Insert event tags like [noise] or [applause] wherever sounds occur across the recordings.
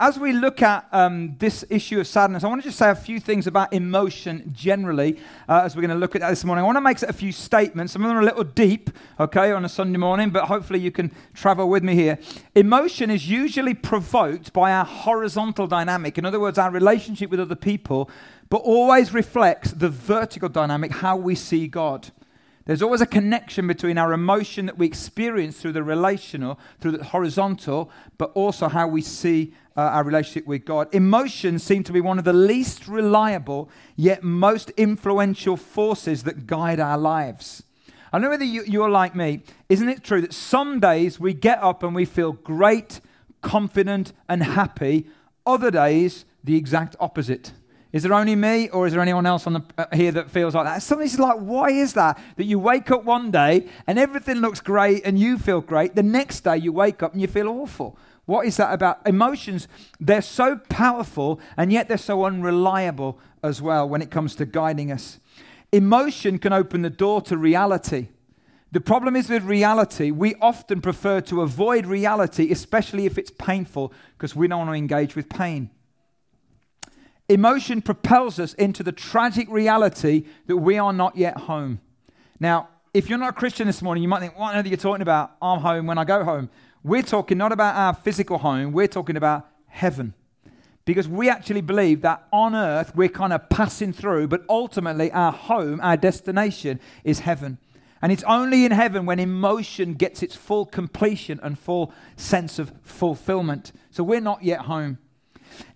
as we look at um, this issue of sadness, I want to just say a few things about emotion generally uh, as we're going to look at that this morning. I want to make a few statements. Some of them are a little deep, okay, on a Sunday morning, but hopefully you can travel with me here. Emotion is usually provoked by our horizontal dynamic, in other words, our relationship with other people, but always reflects the vertical dynamic, how we see God. There's always a connection between our emotion that we experience through the relational, through the horizontal, but also how we see uh, our relationship with God. Emotions seem to be one of the least reliable, yet most influential forces that guide our lives. I know whether you, you're like me. Isn't it true that some days we get up and we feel great, confident, and happy? Other days, the exact opposite. Is there only me, or is there anyone else on the, uh, here that feels like that? Somebody's like, why is that? That you wake up one day and everything looks great and you feel great. The next day you wake up and you feel awful. What is that about? Emotions, they're so powerful and yet they're so unreliable as well when it comes to guiding us. Emotion can open the door to reality. The problem is with reality, we often prefer to avoid reality, especially if it's painful, because we don't want to engage with pain. Emotion propels us into the tragic reality that we are not yet home. Now, if you're not a Christian this morning, you might think, what are you talking about? I'm home when I go home. We're talking not about our physical home, we're talking about heaven. Because we actually believe that on earth we're kind of passing through, but ultimately our home, our destination is heaven. And it's only in heaven when emotion gets its full completion and full sense of fulfillment. So we're not yet home.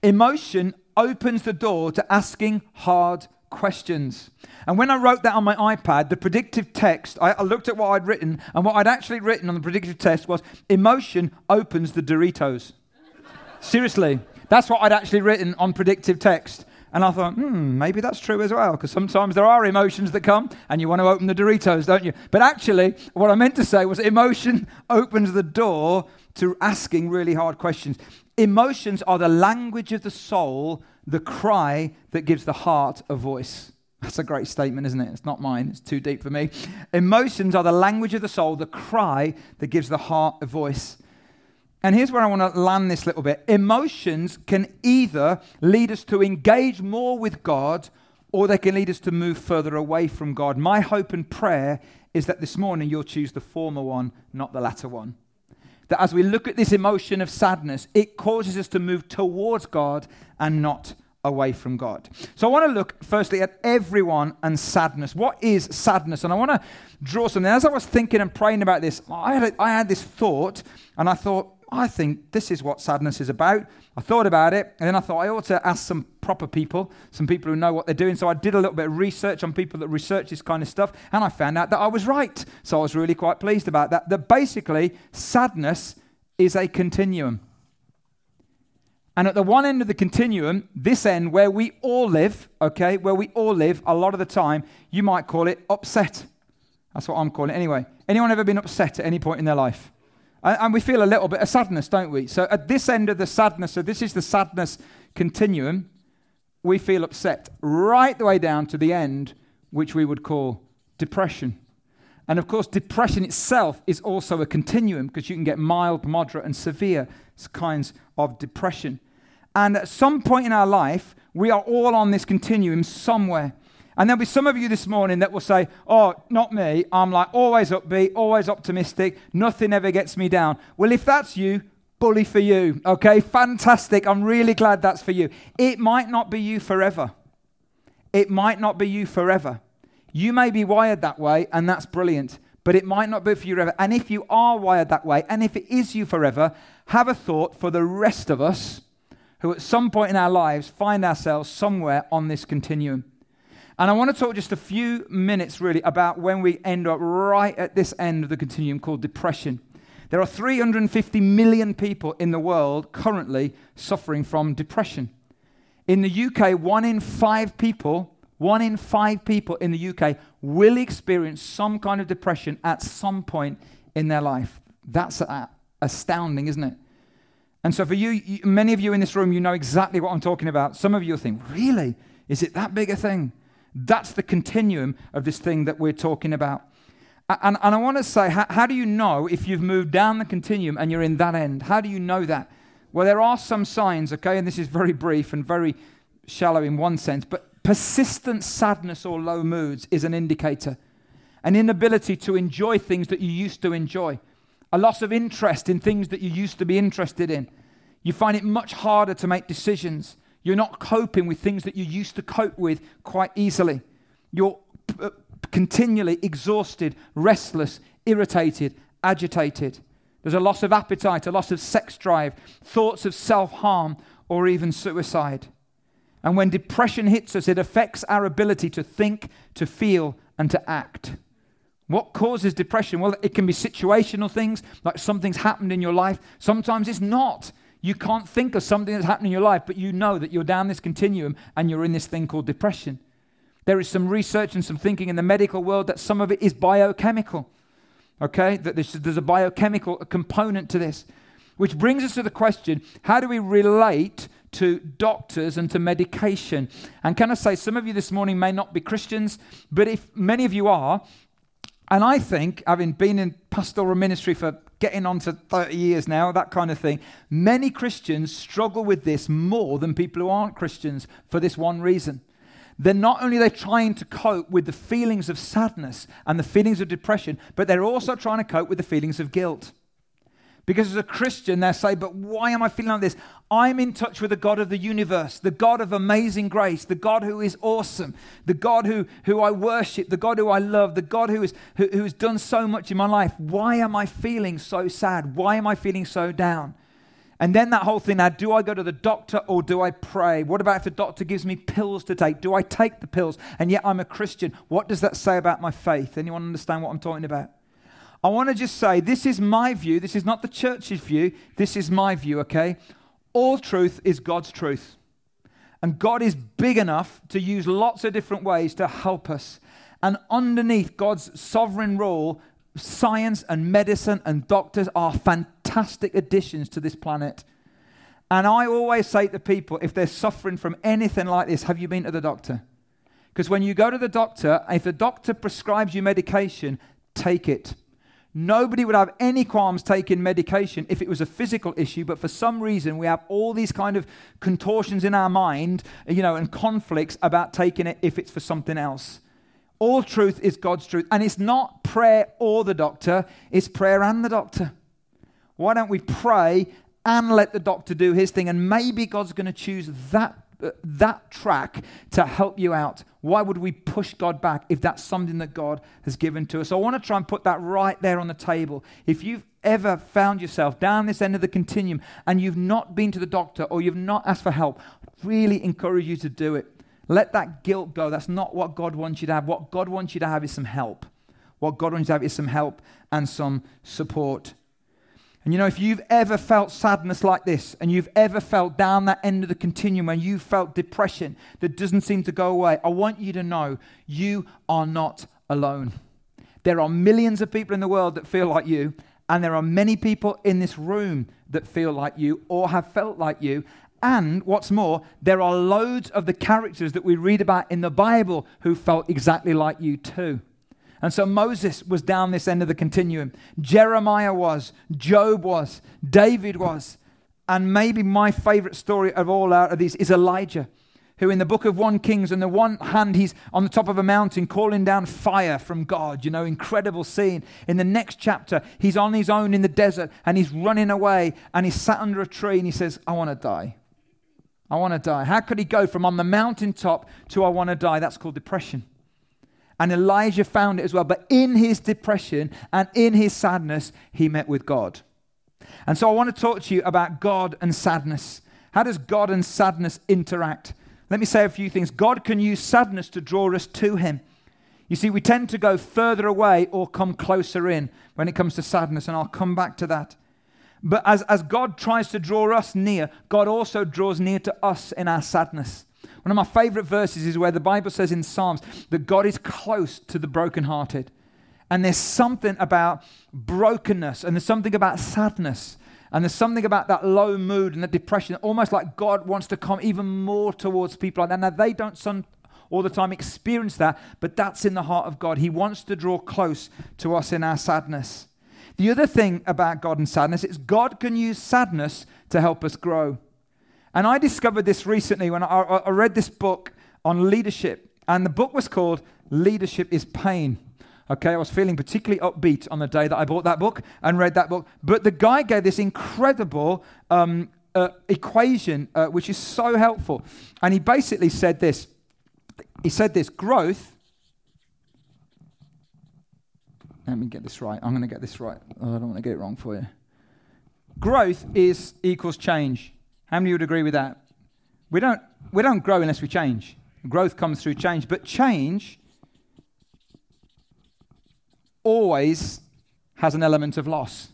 Emotion opens the door to asking hard questions. And when I wrote that on my iPad, the predictive text, I, I, looked at what I'd written, and what I'd actually written on the predictive text was emotion opens the Doritos. [laughs] Seriously, that's what I'd actually written on predictive text. And I thought, hmm, maybe that's true as well, because sometimes there are emotions that come and you want to open the Doritos, don't you? But actually, what I meant to say was emotion [laughs] opens the door to asking really hard questions. Emotions are the language of the soul, the cry that gives the heart a voice. That's a great statement, isn't it? It's not mine, it's too deep for me. Emotions are the language of the soul, the cry that gives the heart a voice. And here's where I want to land this little bit. Emotions can either lead us to engage more with God or they can lead us to move further away from God. My hope and prayer is that this morning you'll choose the former one, not the latter one that as we look at this emotion of sadness, it causes us to move towards God and not away from God. So I want to look firstly at everyone and sadness. What is sadness? And I want to draw something. As I was thinking and praying about this, I had, a, I had this thought, and I thought, I think this is what sadness is about. I thought about it, and then I thought I ought to ask some proper people, some people who know what they're doing. So I did a little bit of research on people that research this kind of stuff, and I found out that I was right. So I was really quite pleased about that. That basically, sadness is a continuum. And at the one end of the continuum, this end where we all live, okay, where we all live, a lot of the time, you might call it upset. That's what I'm calling it anyway. Anyone ever been upset at any point in their life? And we feel a little bit of sadness, don't we? So at this end of the sadness, so this is the sadness continuum, we feel upset right the way down to the end, which we would call depression. And of course, depression itself is also a continuum because you can get mild, moderate, and severe kinds of depression. And at some point in our life, we are all on this continuum somewhere. And there'll be some of you this morning that will say, Oh, not me. I'm like always upbeat, always optimistic. Nothing ever gets me down. Well, if that's you, bully for you. Okay, fantastic. I'm really glad that's for you. It might not be you forever. It might not be you forever. You may be wired that way, and that's brilliant, but it might not be for you forever. And if you are wired that way, and if it is you forever, have a thought for the rest of us who at some point in our lives find ourselves somewhere on this continuum. And I want to talk just a few minutes really about when we end up right at this end of the continuum called depression. There are 350 million people in the world currently suffering from depression. In the UK, one in five people, one in five people in the UK will experience some kind of depression at some point in their life. That's astounding, isn't it? And so, for you, many of you in this room, you know exactly what I'm talking about. Some of you think, really? Is it that big a thing? That's the continuum of this thing that we're talking about. And, and I want to say, how, how do you know if you've moved down the continuum and you're in that end? How do you know that? Well, there are some signs, okay, and this is very brief and very shallow in one sense, but persistent sadness or low moods is an indicator. An inability to enjoy things that you used to enjoy, a loss of interest in things that you used to be interested in. You find it much harder to make decisions. You're not coping with things that you used to cope with quite easily. You're p- uh, continually exhausted, restless, irritated, agitated. There's a loss of appetite, a loss of sex drive, thoughts of self harm, or even suicide. And when depression hits us, it affects our ability to think, to feel, and to act. What causes depression? Well, it can be situational things, like something's happened in your life. Sometimes it's not. You can't think of something that's happened in your life, but you know that you're down this continuum and you're in this thing called depression. There is some research and some thinking in the medical world that some of it is biochemical. Okay? That there's, there's a biochemical component to this. Which brings us to the question how do we relate to doctors and to medication? And can I say, some of you this morning may not be Christians, but if many of you are, and I think, having been in pastoral ministry for getting on to 30 years now, that kind of thing, many Christians struggle with this more than people who aren't Christians for this one reason. They're not only they're trying to cope with the feelings of sadness and the feelings of depression, but they're also trying to cope with the feelings of guilt. Because as a Christian, they say, But why am I feeling like this? I'm in touch with the God of the universe, the God of amazing grace, the God who is awesome, the God who, who I worship, the God who I love, the God who, is, who, who has done so much in my life. Why am I feeling so sad? Why am I feeling so down? And then that whole thing now, do I go to the doctor or do I pray? What about if the doctor gives me pills to take? Do I take the pills? And yet I'm a Christian. What does that say about my faith? Anyone understand what I'm talking about? I want to just say this is my view. This is not the church's view. This is my view, okay? All truth is God's truth. And God is big enough to use lots of different ways to help us. And underneath God's sovereign rule, science and medicine and doctors are fantastic additions to this planet. And I always say to people if they're suffering from anything like this, have you been to the doctor? Because when you go to the doctor, if the doctor prescribes you medication, take it. Nobody would have any qualms taking medication if it was a physical issue, but for some reason we have all these kind of contortions in our mind, you know, and conflicts about taking it if it's for something else. All truth is God's truth, and it's not prayer or the doctor, it's prayer and the doctor. Why don't we pray and let the doctor do his thing? And maybe God's going to choose that that track to help you out. Why would we push God back if that's something that God has given to us? So I want to try and put that right there on the table. If you've ever found yourself down this end of the continuum and you've not been to the doctor or you've not asked for help, really encourage you to do it. Let that guilt go. That's not what God wants you to have. What God wants you to have is some help. What God wants you to have is some help and some support. And you know, if you've ever felt sadness like this, and you've ever felt down that end of the continuum, and you felt depression that doesn't seem to go away, I want you to know you are not alone. There are millions of people in the world that feel like you, and there are many people in this room that feel like you or have felt like you. And what's more, there are loads of the characters that we read about in the Bible who felt exactly like you too. And so Moses was down this end of the continuum. Jeremiah was, Job was, David was. And maybe my favorite story of all out of these is Elijah, who in the book of 1 Kings, on the one hand, he's on the top of a mountain calling down fire from God, you know, incredible scene. In the next chapter, he's on his own in the desert and he's running away and he's sat under a tree and he says, I want to die. I want to die. How could he go from on the mountaintop to I want to die? That's called depression. And Elijah found it as well. But in his depression and in his sadness, he met with God. And so I want to talk to you about God and sadness. How does God and sadness interact? Let me say a few things. God can use sadness to draw us to him. You see, we tend to go further away or come closer in when it comes to sadness, and I'll come back to that. But as, as God tries to draw us near, God also draws near to us in our sadness. One of my favorite verses is where the Bible says in Psalms that God is close to the brokenhearted. And there's something about brokenness, and there's something about sadness, and there's something about that low mood and the depression, almost like God wants to come even more towards people like that. Now, they don't all the time experience that, but that's in the heart of God. He wants to draw close to us in our sadness. The other thing about God and sadness is God can use sadness to help us grow. And I discovered this recently when I, I read this book on leadership. And the book was called Leadership is Pain. Okay, I was feeling particularly upbeat on the day that I bought that book and read that book. But the guy gave this incredible um, uh, equation, uh, which is so helpful. And he basically said this He said this growth. Let me get this right. I'm going to get this right. Oh, I don't want to get it wrong for you. Growth is equals change. How many would agree with that? We don't, we don't grow unless we change. Growth comes through change, but change always has an element of loss.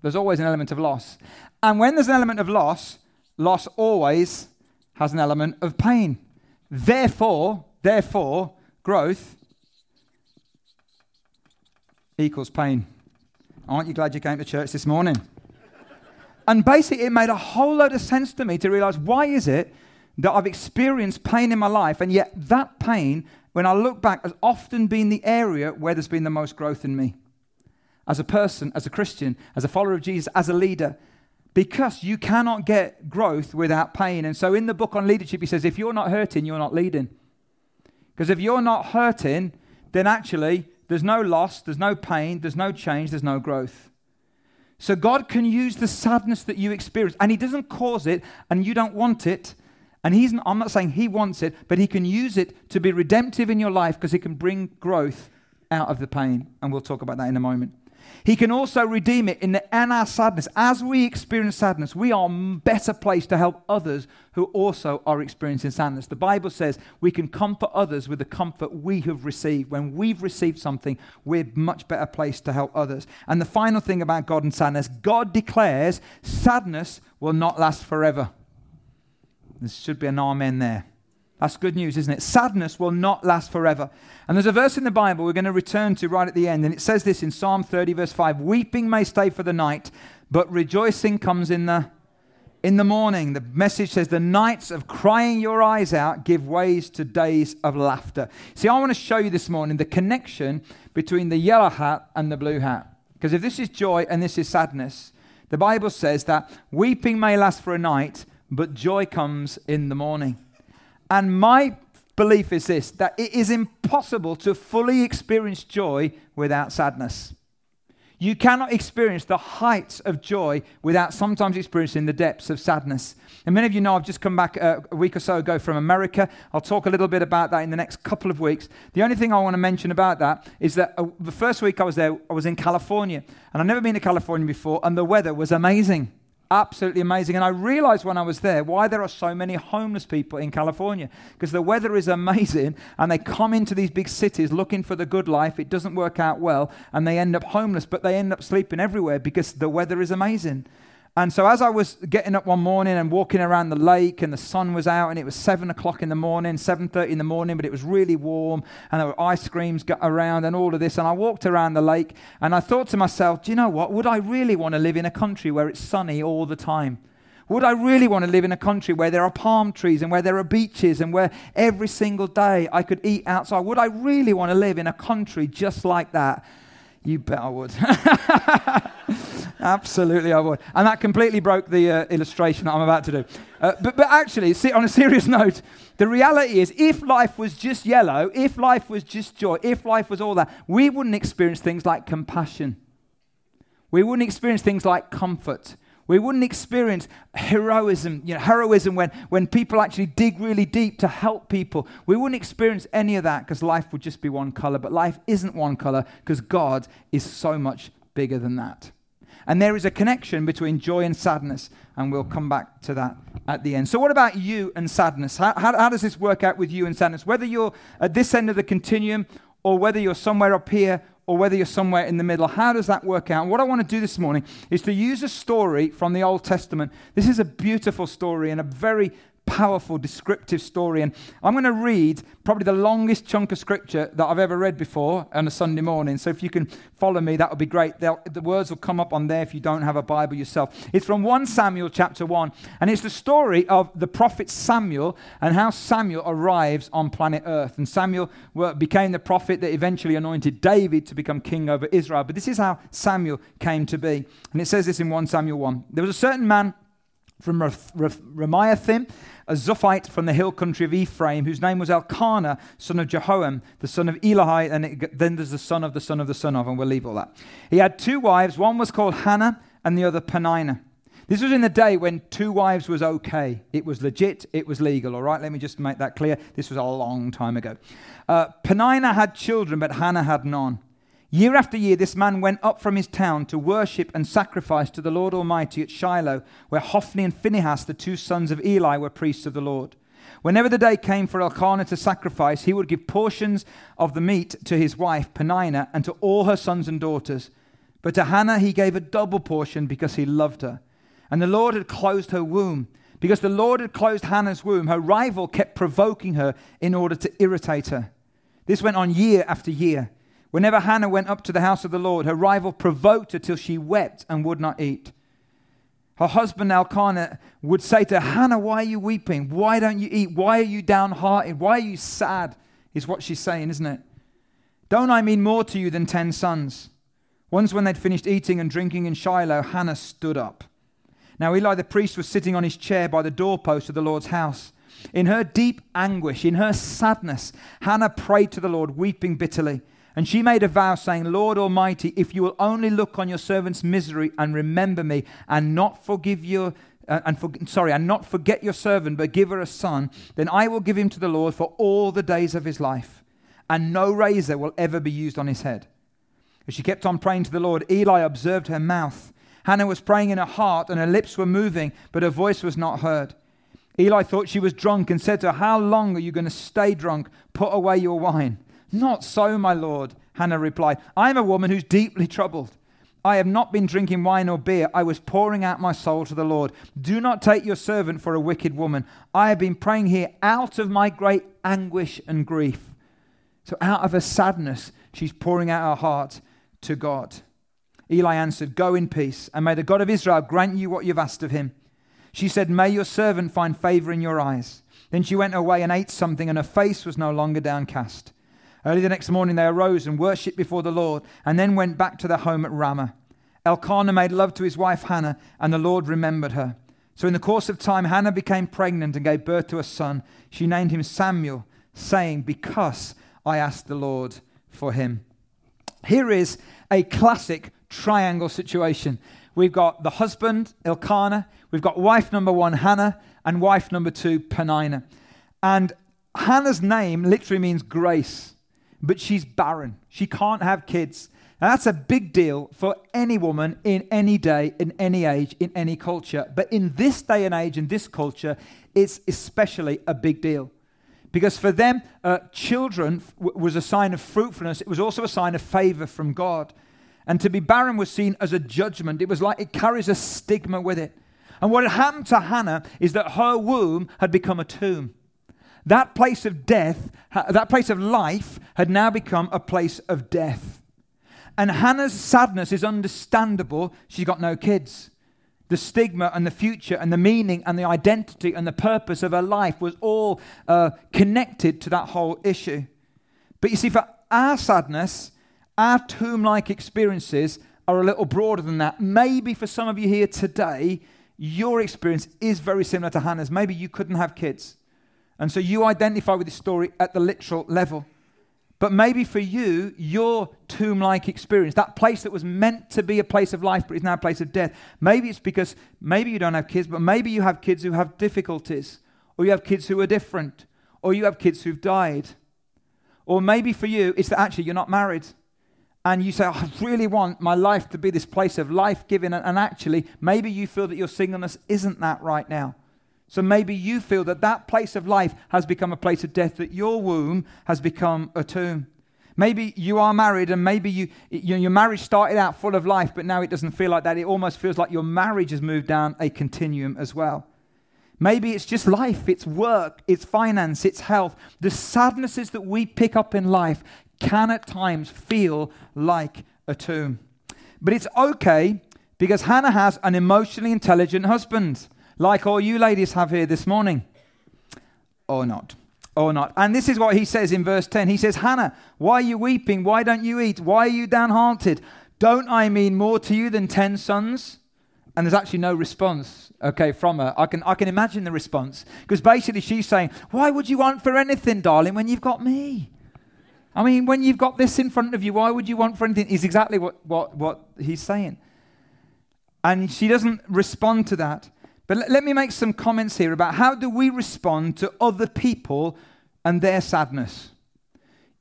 There's always an element of loss. And when there's an element of loss, loss always has an element of pain. Therefore, therefore, growth equals pain. Aren't you glad you came to church this morning? And basically, it made a whole load of sense to me to realize why is it that I've experienced pain in my life, and yet that pain, when I look back, has often been the area where there's been the most growth in me. As a person, as a Christian, as a follower of Jesus, as a leader, because you cannot get growth without pain. And so in the book on leadership, he says, if you're not hurting, you're not leading. Because if you're not hurting, then actually there's no loss, there's no pain, there's no change, there's no growth. So God can use the sadness that you experience, and He doesn't cause it, and you don't want it, and he's, I'm not saying he wants it, but he can use it to be redemptive in your life because it can bring growth out of the pain. And we'll talk about that in a moment. He can also redeem it in, the, in our sadness. As we experience sadness, we are better placed to help others who also are experiencing sadness. The Bible says we can comfort others with the comfort we have received. When we've received something, we're much better placed to help others. And the final thing about God and sadness God declares sadness will not last forever. There should be an amen there. That's good news, isn't it? Sadness will not last forever. And there's a verse in the Bible we're going to return to right at the end, and it says this in Psalm 30, verse 5 Weeping may stay for the night, but rejoicing comes in the in the morning. The message says, The nights of crying your eyes out give ways to days of laughter. See, I want to show you this morning the connection between the yellow hat and the blue hat. Because if this is joy and this is sadness, the Bible says that weeping may last for a night, but joy comes in the morning. And my belief is this that it is impossible to fully experience joy without sadness. You cannot experience the heights of joy without sometimes experiencing the depths of sadness. And many of you know I've just come back a, uh, week or so ago from America. I'll talk a little bit about that in the next couple of weeks. The only thing I want to mention about that is that uh, the first week I was there, I was in California. And I've never been to California before, and the weather was amazing. Absolutely amazing. And I realized when I was there why there are so many homeless people in California. Because the weather is amazing and they come into these big cities looking for the good life. It doesn't work out well and they end up homeless, but they end up sleeping everywhere because the weather is amazing. And so as I was getting up one morning and walking around the lake and the sun was out and it was seven o'clock in the morning, 7.30 in the morning, but it was really warm and there were ice creams around and all of this. And I walked around the lake and I thought to myself, do you know what? Would I really want to live in a country where it's sunny all the time? Would I really want to live in a country where there are palm trees and where there are beaches and where every single day I could eat outside? Would I really want to live in a country just like that? You bet I would. [laughs] Absolutely, I would. And that completely broke the uh, illustration that I'm about to do. Uh, but, but actually, see, on a [laughs] serious note, the reality is if life was just yellow, if life was just joy, if life was all that, we wouldn't experience things like compassion. We wouldn't experience things like comfort. We wouldn't experience heroism, you know, heroism when, when people actually dig really deep to help people. We wouldn't experience any of that because life would just be one color. But life isn't one color because God is so much bigger than that. And there is a connection between joy and sadness, and we'll come back to that at the end. So, what about you and sadness? How, how, how does this work out with you and sadness? Whether you're at this end of the continuum or whether you're somewhere up here or whether you're somewhere in the middle. How does that work out? And what I want to do this morning is to use a story from the Old Testament. This is a beautiful story and a very powerful, descriptive story. And I'm going to read probably the longest chunk of scripture that I've ever read before on a Sunday morning. So if you can follow me, that would be great. They'll, the words will come up on there if you don't have a Bible yourself. It's from 1 Samuel chapter 1. And it's the story of the prophet Samuel and how Samuel arrives on planet Earth. And Samuel became the prophet that eventually anointed David to become king over Israel. But this is how Samuel came to be. And it says this in 1 Samuel 1. There was a certain man from Ramathim, a Zophite from the hill country of Ephraim, whose name was Elkanah, son of Jehoam, the son of Elihi, and then there's the son of the son of the son of, and we'll leave all that. He had two wives. One was called Hannah, and the other Peninnah. This was in the day when two wives was okay. It was legit, it was legal, all right? Let me just make that clear. This was a long time ago. Uh, Peninnah had children, but Hannah had none. Year after year, this man went up from his town to worship and sacrifice to the Lord Almighty at Shiloh, where Hophni and Phinehas, the two sons of Eli, were priests of the Lord. Whenever the day came for Elkanah to sacrifice, he would give portions of the meat to his wife, Peninnah, and to all her sons and daughters. But to Hannah he gave a double portion because he loved her. And the Lord had closed her womb. Because the Lord had closed Hannah's womb, her rival kept provoking her in order to irritate her. This went on year after year. Whenever Hannah went up to the house of the Lord, her rival provoked her till she wept and would not eat. Her husband Elkanah would say to her, Hannah, why are you weeping? Why don't you eat? Why are you downhearted? Why are you sad? Is what she's saying, isn't it? Don't I mean more to you than ten sons? Once, when they'd finished eating and drinking in Shiloh, Hannah stood up. Now, Eli the priest was sitting on his chair by the doorpost of the Lord's house. In her deep anguish, in her sadness, Hannah prayed to the Lord, weeping bitterly. And she made a vow, saying, Lord Almighty, if you will only look on your servant's misery and remember me, and not forgive your uh, and for, sorry, and not forget your servant, but give her a son, then I will give him to the Lord for all the days of his life, and no razor will ever be used on his head. As she kept on praying to the Lord, Eli observed her mouth. Hannah was praying in her heart, and her lips were moving, but her voice was not heard. Eli thought she was drunk and said to her, How long are you going to stay drunk? Put away your wine. Not so, my lord, Hannah replied. I am a woman who's deeply troubled. I have not been drinking wine or beer. I was pouring out my soul to the Lord. Do not take your servant for a wicked woman. I have been praying here out of my great anguish and grief. So, out of her sadness, she's pouring out her heart to God. Eli answered, Go in peace, and may the God of Israel grant you what you've asked of him. She said, May your servant find favor in your eyes. Then she went away and ate something, and her face was no longer downcast. Early the next morning, they arose and worshipped before the Lord, and then went back to their home at Ramah. Elkanah made love to his wife Hannah, and the Lord remembered her. So, in the course of time, Hannah became pregnant and gave birth to a son. She named him Samuel, saying, Because I asked the Lord for him. Here is a classic triangle situation. We've got the husband, Elkanah, we've got wife number one, Hannah, and wife number two, Peninnah. And Hannah's name literally means grace but she's barren. She can't have kids. And that's a big deal for any woman in any day, in any age, in any culture. But in this day and age, in this culture, it's especially a big deal. Because for them, uh, children was a sign of fruitfulness, it was also a sign of favor from God. And to be barren was seen as a judgment. It was like it carries a stigma with it. And what had happened to Hannah is that her womb had become a tomb. That place of death, that place of life, had now become a place of death. And Hannah's sadness is understandable. She's got no kids. The stigma and the future and the meaning and the identity and the purpose of her life was all uh, connected to that whole issue. But you see, for our sadness, our tomb like experiences are a little broader than that. Maybe for some of you here today, your experience is very similar to Hannah's. Maybe you couldn't have kids. And so you identify with this story at the literal level. But maybe for you, your tomb like experience, that place that was meant to be a place of life but is now a place of death, maybe it's because maybe you don't have kids, but maybe you have kids who have difficulties, or you have kids who are different, or you have kids who've died. Or maybe for you, it's that actually you're not married. And you say, oh, I really want my life to be this place of life giving. And actually, maybe you feel that your singleness isn't that right now. So maybe you feel that that place of life has become a place of death, that your womb has become a tomb. Maybe you are married and maybe you, you, your marriage started out full of life, but now it doesn't feel like that. It almost feels like your marriage has moved down a continuum as well. Maybe it's just life, it's work, it's finance, it's health. The sadnesses that we pick up in life can at times feel like a tomb. But it's okay because Hannah has an emotionally intelligent husband like all you ladies have here this morning. Or not. Or not. And this is what he says in verse 10. He says, Hannah, why are you weeping? Why don't you eat? Why are you downhearted? Don't I mean more to you than ten sons? and there's actually no response, okay, from her. I can, I can imagine the response. Because basically she's saying, Why would you want for anything, darling, when you've got me? I mean, when you've got this in front of you, why would you want for anything? Is exactly what, what, what he's saying. And she doesn't respond to that. But let, me make some comments here about how do we respond to other people and their sadness.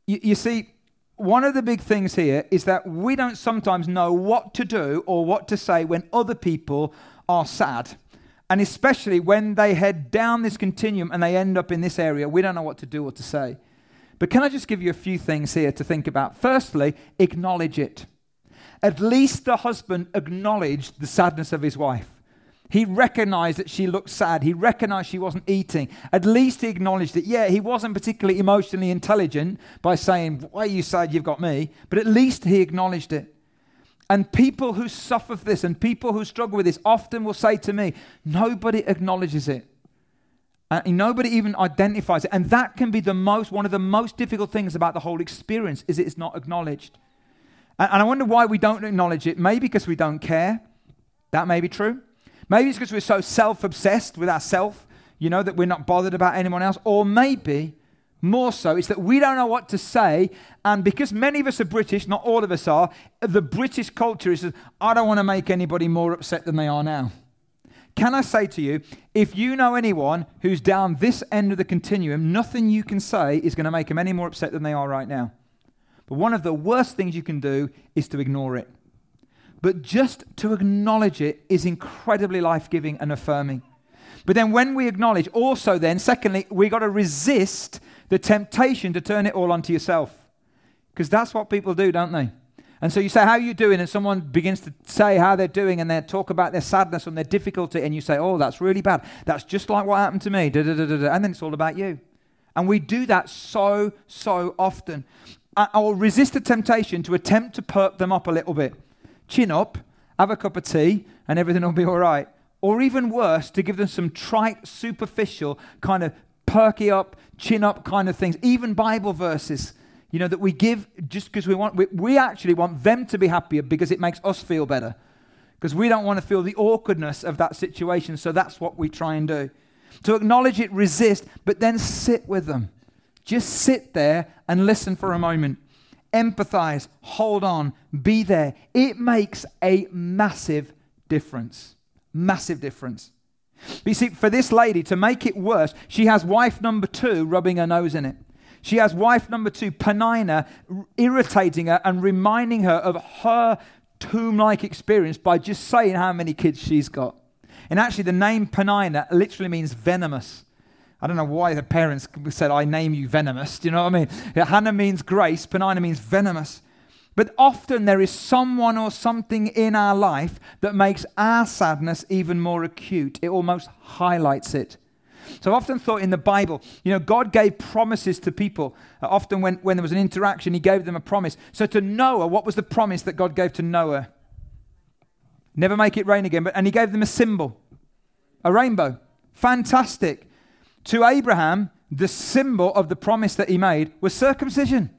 You, you see, one of the big things here is that we don't sometimes know what to do or what to say when other people are sad. And especially when they head down this continuum and they end up in this area, we don't know what to do or to say. But can I just give you a few things here to think about? Firstly, acknowledge it. At least the husband acknowledged the sadness of his wife. He recognized that she looked sad. He recognized she wasn't eating. At least he acknowledged it. Yeah, he wasn't particularly emotionally intelligent by saying, Why are you sad? You've got me. But at least he acknowledged it. And people who suffer this and people who struggle with this often will say to me, Nobody acknowledges it. And nobody even identifies it. And that can be the most, one of the most difficult things about the whole experience is it's not acknowledged. And, and I wonder why we don't acknowledge it. Maybe because we don't care. That may be true. Maybe it's because we're so self obsessed with ourselves, you know, that we're not bothered about anyone else. Or maybe more so, it's that we don't know what to say. And because many of us are British, not all of us are, the British culture is I don't want to make anybody more upset than they are now. Can I say to you, if you know anyone who's down this end of the continuum, nothing you can say is going to make them any more upset than they are right now. But one of the worst things you can do is to ignore it. But just to acknowledge it is incredibly life giving and affirming. But then when we acknowledge, also, then, secondly, we got to resist the temptation to turn it all onto yourself. Because that's what people do, don't they? And so you say, How are you doing? And someone begins to say how they're doing and they talk about their sadness and their difficulty. And you say, Oh, that's really bad. That's just like what happened to me. Da, da, da, and then it's all about you. And we do that so, so often. I will resist the temptation to attempt to perk them up a little bit chin up, have a cup of tea, and everything will be all right. Or even worse, to give them some trite, superficial, kind of perky up, chin up kind of things, even Bible verses, you know, that we give just because we want, we, we actually want them to be happier because it makes us feel better. Because we don't want to feel the awkwardness of that situation, so that's what we try and do. To acknowledge it, resist, but then sit with them. Just sit there and listen for a moment empathize, hold on, be there. It makes a massive difference. Massive difference. But you see, for this lady, to make it worse, she has wife number two rubbing her nose in it. She has wife number two, Peninnah, irritating her and reminding her of her tomb like experience by just saying how many kids she's got. And actually, the name Peninnah literally means venomous. I don't know why the parents said, I name you venomous. Do you know what I mean? Hannah means grace, Peninnah means venomous. But often there is someone or something in our life that makes our sadness even more acute. It almost highlights it. So I've often thought in the Bible, you know, God gave promises to people. Uh, often when, when there was an interaction, he gave them a promise. So to Noah, what was the promise that God gave to Noah? Never make it rain again. But, and he gave them a symbol, a rainbow. Fantastic. To Abraham, the symbol of the promise that he made was circumcision.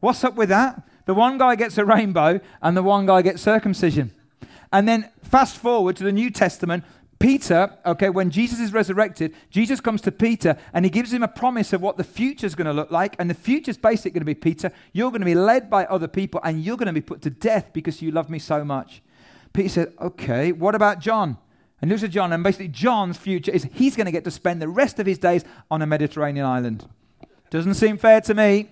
What's up with that? The one guy gets a rainbow and the one guy gets circumcision. And then fast forward to the New Testament, Peter, okay, when Jesus is resurrected, Jesus comes to Peter and he gives him a promise of what the future is going to look like. And the future is basically going to be Peter, you're going to be led by other people and you're going to be put to death because you love me so much. Peter said, okay, what about John? And looks at John, and basically, John's future is he's going to get to spend the rest of his days on a Mediterranean island. Doesn't seem fair to me.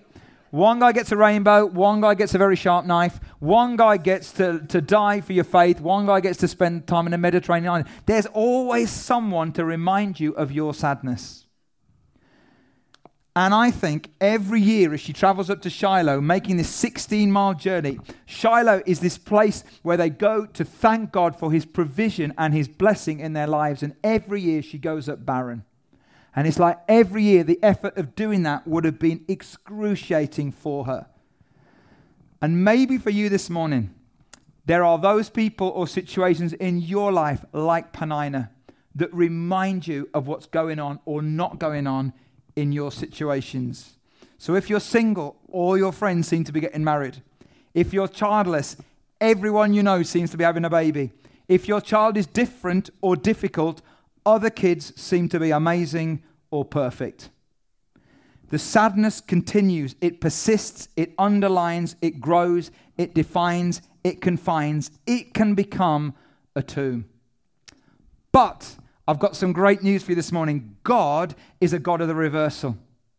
One guy gets a rainbow, one guy gets a very sharp knife, one guy gets to, to die for your faith, one guy gets to spend time in a Mediterranean island. There's always someone to remind you of your sadness. And I think every year as she travels up to Shiloh, making this 16 mile journey, Shiloh is this place where they go to thank God for his provision and his blessing in their lives. And every year she goes up barren. And it's like every year the effort of doing that would have been excruciating for her. And maybe for you this morning, there are those people or situations in your life like Peninnah that remind you of what's going on or not going on in your situations. So if you're single, all your friends seem to be getting married. If you're childless, everyone you know seems to be having a baby. If your child is different or difficult, other kids seem to be amazing or perfect. The sadness continues, it persists, it underlines, it grows, it defines, it confines, it can become a tomb. But I've got some great news for you this morning. God is a God of the reversal.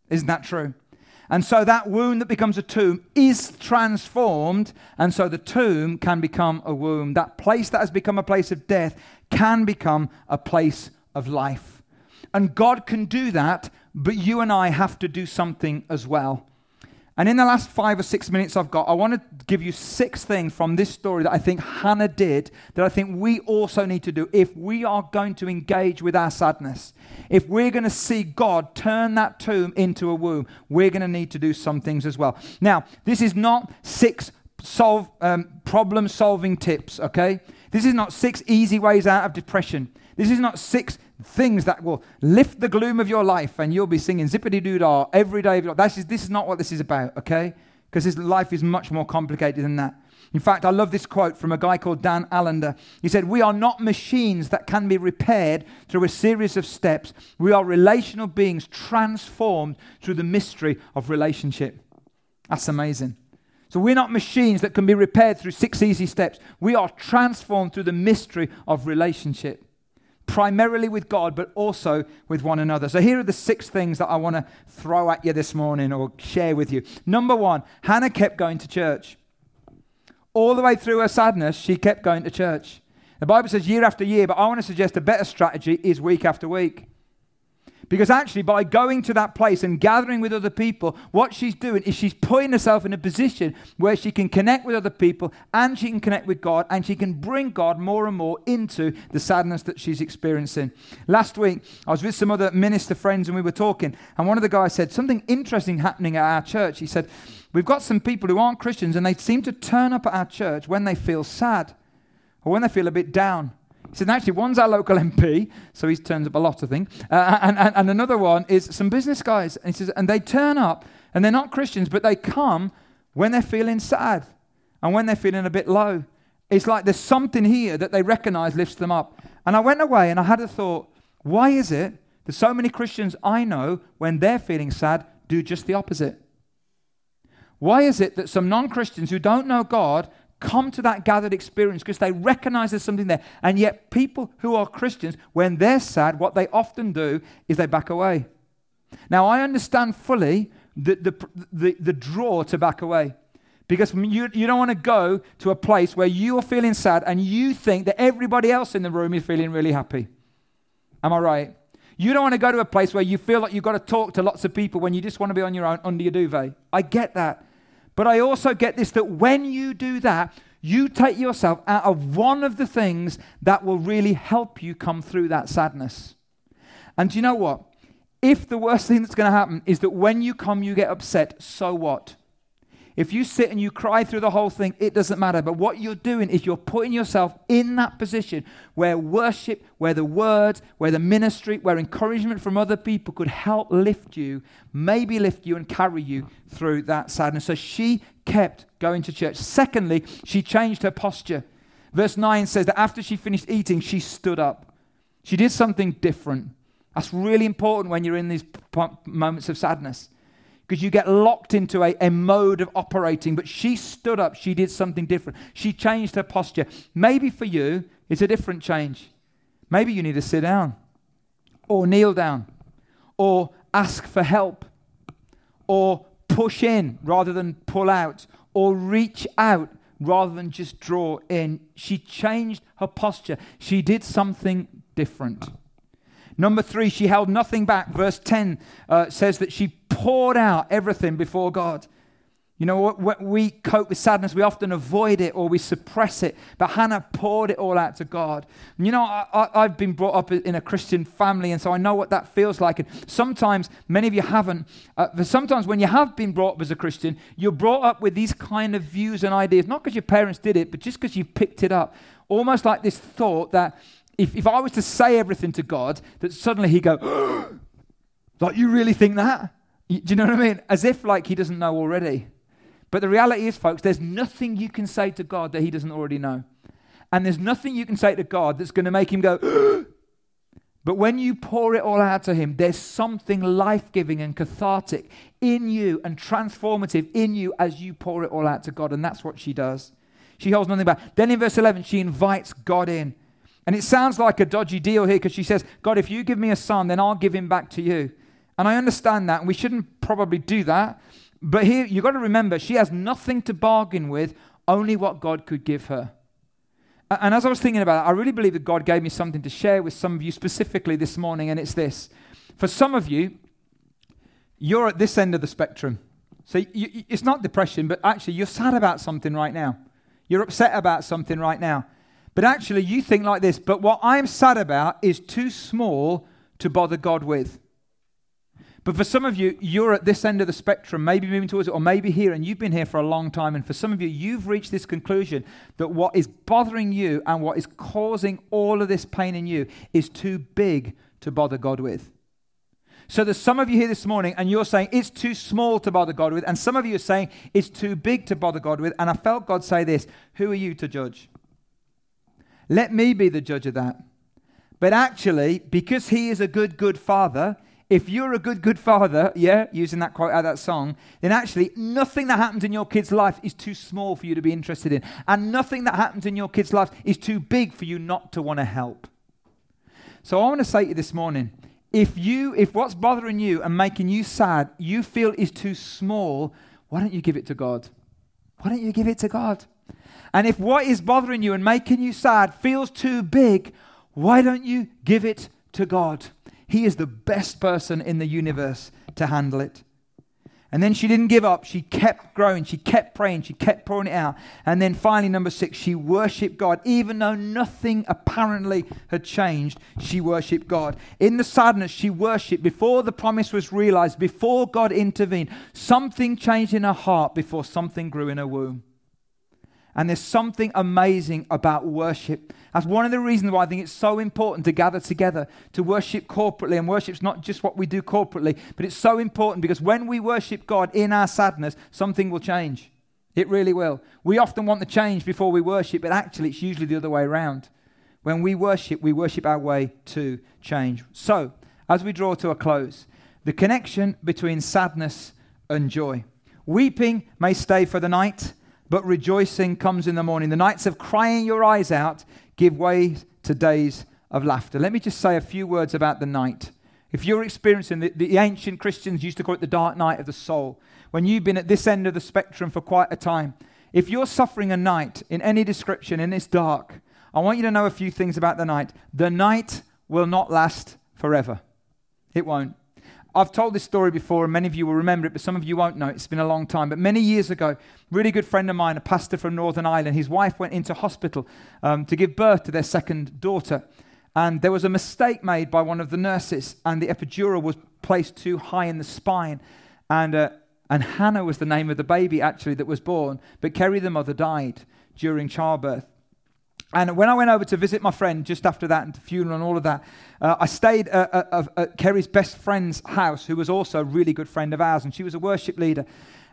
Isn't that true? And so that wound that becomes a tomb is transformed, and so the tomb can become a womb. That place that has become a place of death can become a place of life. And God can do that, but you and I have to do something as well. And in the last five or six minutes I've got, I want to give you six things from this story that I think Hannah did that I think we also need to do if we are going to engage with our sadness. If we're going to see God turn that tomb into a womb, we're going to need to do some things as well. Now, this is not six solve, um, problem solving tips, okay? This is not six easy ways out of depression. This is not six things that will lift the gloom of your life and you'll be singing zippity doo dah every day. Of your life. This is, this is not what this is about, okay? Because his life is much more complicated than that. In fact, I love this quote from a guy called Dan Allender. He said, We are not machines that can be repaired through a series of steps. We are relational beings transformed through the mystery of relationship. That's amazing. So we're not machines that can be repaired through six easy steps. We are transformed through the mystery of relationship primarily with God, but also with one another. So here are the six things that I want to throw at you this morning or share with you. Number one, Hannah kept going to church. All the way through her sadness, she kept going to church. The Bible says year after year, but I want to suggest a better strategy is week after week. Because actually, by going to that place and gathering with other people, what she's doing is she's putting herself in a position where she can connect with other people and she can connect with God and she can bring God more and more into the sadness that she's experiencing. Last week, I was with some other minister friends and we were talking, and one of the guys said, Something interesting happening at our church. He said, We've got some people who aren't Christians and they seem to turn up at our church when they feel sad or when they feel a bit down. He said, actually, one's our local MP, so he turns up a lot, I think. Uh, and, and, and another one is some business guys. And he says, and they turn up, and they're not Christians, but they come when they're feeling sad and when they're feeling a bit low. It's like there's something here that they recognize lifts them up. And I went away and I had a thought, why is it that so many Christians I know, when they're feeling sad, do just the opposite? Why is it that some non Christians who don't know God come to that gathered experience because they recognize there's something there. And yet, people who are Christians, when they're sad, what they often do is they back away. Now, I understand fully the, the, the, the draw to back away. Because you, you don't want to go to a place where you are feeling sad and you think that everybody else in the room is feeling really happy. Am I right? You don't want to go to a place where you feel like you've got to talk to lots of people when you just want to be on your own under your duvet. I get that. But I also get this that when you do that, you take yourself out of one of the things that will really help you come through that sadness. And do you know what? If the worst thing that's going to happen is that when you come, you get upset, so what? If you sit and you cry through the whole thing, it doesn't matter. But what you're doing is you're putting yourself in that position where worship, where the word, where the ministry, where encouragement from other people could help lift you, maybe lift you and carry you through that sadness. So she kept going to church. Secondly, she changed her posture. Verse 9 says that after she finished eating, she stood up. She did something different. That's really important when you're in these moments of sadness because you get locked into a, a mode of operating. But she stood up, she did something different. She changed her posture. Maybe for you, it's a different change. Maybe you need to sit down, or kneel down, or ask for help, or push in rather than pull out, or reach out rather than just draw in. She changed her posture. She did something different. Number three, she held nothing back. Verse 10 uh, says that she poured out everything before God. You know, when we cope with sadness, we often avoid it or we suppress it. But Hannah poured it all out to God. And you know, I, have been brought up in a Christian family, and so I know what that feels like. And sometimes, many of you haven't. Uh, but sometimes, when you have been brought up as a Christian, you're brought up with these kind of views and ideas, not because your parents did it, but just because you've picked it up. Almost like this thought that if, if I was to say everything to God, that suddenly He'd go, [gasps] like, you really think that? Do you know what I mean? As if like he doesn't know already. But the reality is, folks, there's nothing you can say to God that he doesn't already know. And there's nothing you can say to God that's going to make him go, [gasps] but when you pour it all out to him, there's something life giving and cathartic in you and transformative in you as you pour it all out to God. And that's what she does. She holds nothing back. Then in verse 11, she invites God in. And it sounds like a dodgy deal here because she says, God, if you give me a son, then I'll give him back to you. And I understand that, and we shouldn't probably do that. But here, you've got to remember, she has nothing to bargain with, only what God could give her. And as I was thinking about it, I really believe that God gave me something to share with some of you specifically this morning, and it's this. For some of you, you're at this end of the spectrum. So you, it's not depression, but actually you're sad about something right now. You're upset about something right now. But actually, you think like this, but what I'm sad about is too small to bother God with. But for some of you, you're at this end of the spectrum, maybe moving towards it, or maybe here, and you've been here for a long time. And for some of you, you've reached this conclusion that what is bothering you and what is causing all of this pain in you is too big to bother God with. So there's some of you here this morning, and you're saying it's too small to bother God with, and some of you are saying it's too big to bother God with. And I felt God say this Who are you to judge? Let me be the judge of that. But actually, because He is a good, good Father, if you're a good, good father, yeah, using that quote out of that song, then actually nothing that happens in your kid's life is too small for you to be interested in. And nothing that happens in your kid's life is too big for you not to want to help. So I want to say to you this morning if you, if what's bothering you and making you sad, you feel is too small, why don't you give it to God? Why don't you give it to God? And if what is bothering you and making you sad feels too big, why don't you give it to God? He is the best person in the universe to handle it. And then she didn't give up. She kept growing. She kept praying. She kept pouring it out. And then finally, number six, she worshiped God. Even though nothing apparently had changed, she worshiped God. In the sadness, she worshiped before the promise was realized, before God intervened. Something changed in her heart before something grew in her womb. And there's something amazing about worship. That's one of the reasons why I think it's so important to gather together, to worship corporately. And worship's not just what we do corporately, but it's so important because when we worship God in our sadness, something will change. It really will. We often want the change before we worship, but actually, it's usually the other way around. When we worship, we worship our way to change. So, as we draw to a close, the connection between sadness and joy. Weeping may stay for the night but rejoicing comes in the morning. The nights of crying your eyes out give way to days of laughter. Let me just say a few words about the night. If you're experiencing the, the ancient Christians used to call it the dark night of the soul, when you've been at this end of the spectrum for quite a time, if you're suffering a night in any description and it's dark, I want you to know a few things about the night. The night will not last forever. It won't. I've told this story before, and many of you will remember it, but some of you won't know. It's been a long time. But many years ago, really good friend of mine, a pastor from Northern Ireland, his wife went into hospital um, to give birth to their second daughter. And there was a mistake made by one of the nurses, and the epidural was placed too high in the spine. And, uh, and Hannah was the name of the baby, actually, that was born. But Kerry, the mother, died during childbirth. And when I went over to visit my friend just after that and the funeral and all of that, uh, I stayed at, at, at, Kerry's best friend's house, who was also a really good friend of ours, and she was a worship leader.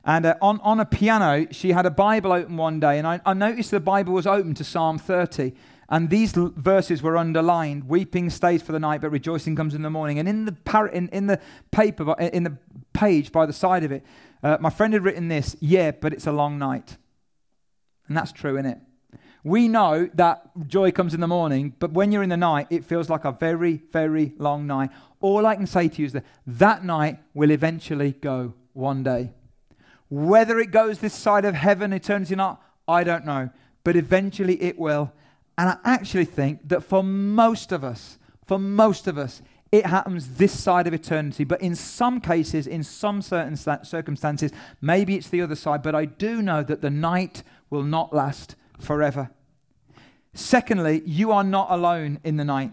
And uh, on, on a piano, she had a Bible open one day, and I, I noticed the Bible was open to Psalm 30. And these l- verses were underlined Weeping stays for the night, but rejoicing comes in the morning. And in the, par- in, in the paper, in the page by the side of it, uh, my friend had written this Yeah, but it's a long night. And that's true, isn't it? We know that joy comes in the morning, but when you're in the night, it feels like a very, very long night. All I can say to you is that that night will eventually go one day. Whether it goes this side of heaven, eternity or not, I don't know. But eventually it will. And I actually think that for most of us, for most of us, it happens this side of eternity. But in some cases, in some certain circumstances, maybe it's the other side. But I do know that the night will not last forever. Secondly, you are not alone in the night.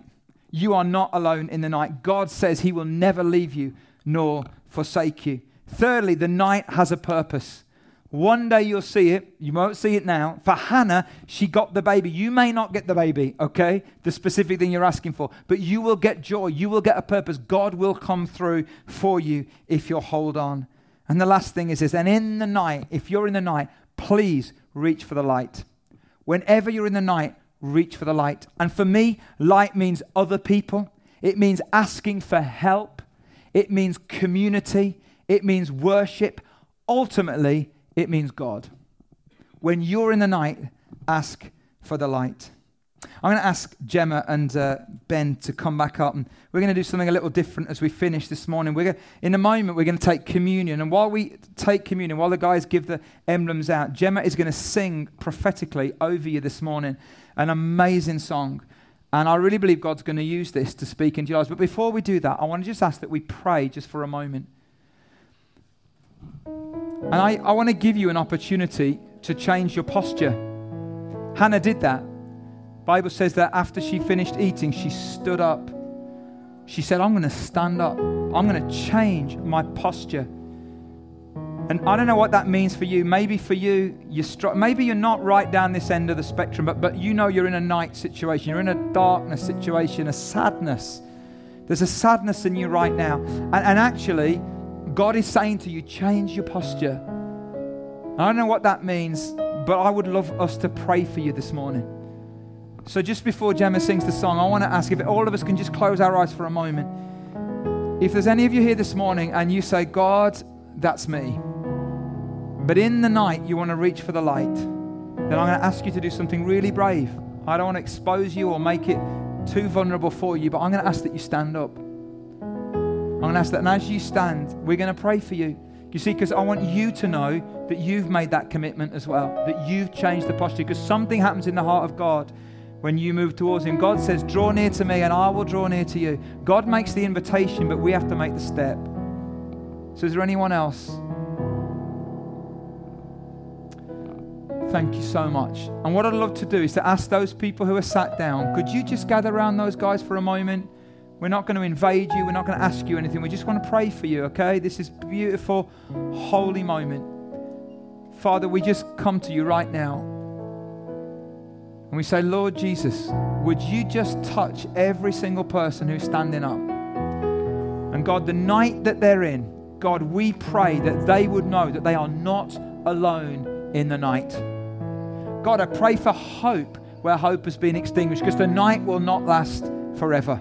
You are not alone in the night. God says He will never leave you nor forsake you. Thirdly, the night has a purpose. One day you'll see it. You won't see it now. For Hannah, she got the baby. You may not get the baby, okay? The specific thing you're asking for. But you will get joy. You will get a purpose. God will come through for you if you'll hold on. And the last thing is this and in the night, if you're in the night, please reach for the light. Whenever you're in the night, reach for the light. And for me, light means other people, it means asking for help, it means community, it means worship. Ultimately, it means God. When you're in the night, ask for the light. I'm going to ask Gemma and uh, Ben to come back up, and we're going to do something a little different as we finish this morning. We're going in a moment, we're going to take communion, and while we take communion, while the guys give the emblems out, Gemma is going to sing prophetically over you this morning an amazing song. And I really believe God's going to use this to speak into your lives. But before we do that, I want to just ask that we pray just for a moment. And I, I want to give you an opportunity to change your posture. Hannah did that. Bible says that after she finished eating, she stood up. She said, I'm going to stand up. I'm going to change my posture. And I don't know what that means for you. Maybe for you, you're str- maybe you're not right down this end of the spectrum, but, but you know you're in a night situation, you're in a darkness situation, a sadness. There's a sadness in you right now. And, and actually, God is saying to you, change your posture. I don't know what that means, but I would love us to pray for you this morning. So just before Gemma sings the song, I want to ask if all of us can just close our eyes for a moment. If there's any of you here this morning and you say, God, that's me. But in the night, you want to reach for the light, then I'm going to ask you to do something really brave. I don't want to expose you or make it too vulnerable for you, but I'm going to ask that you stand up. I'm going to ask that, and as you stand, we're going to pray for you. You see, because I want you to know that you've made that commitment as well, that you've changed the posture, because something happens in the heart of God when you move towards Him. God says, Draw near to me, and I will draw near to you. God makes the invitation, but we have to make the step. So, is there anyone else? Thank you so much. And what I'd love to do is to ask those people who are sat down, could you just gather around those guys for a moment? We're not going to invade you. We're not going to ask you anything. We just want to pray for you, okay? This is beautiful, holy moment. Father, we just come to you right now. And we say, Lord Jesus, would you just touch every single person who's standing up? And God, the night that they're in, God, we pray that they would know that they are not alone in the night. God, I pray for hope where hope has been extinguished because the night will not last forever.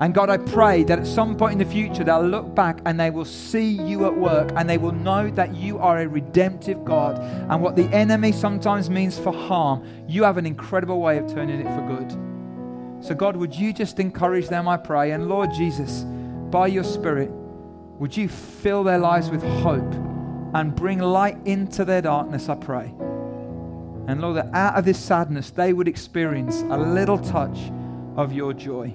And God, I pray that at some point in the future they'll look back and they will see you at work and they will know that you are a redemptive God. And what the enemy sometimes means for harm, you have an incredible way of turning it for good. So, God, would you just encourage them, I pray? And Lord Jesus, by your Spirit, would you fill their lives with hope and bring light into their darkness, I pray. And Lord, that out of this sadness, they would experience a little touch of your joy.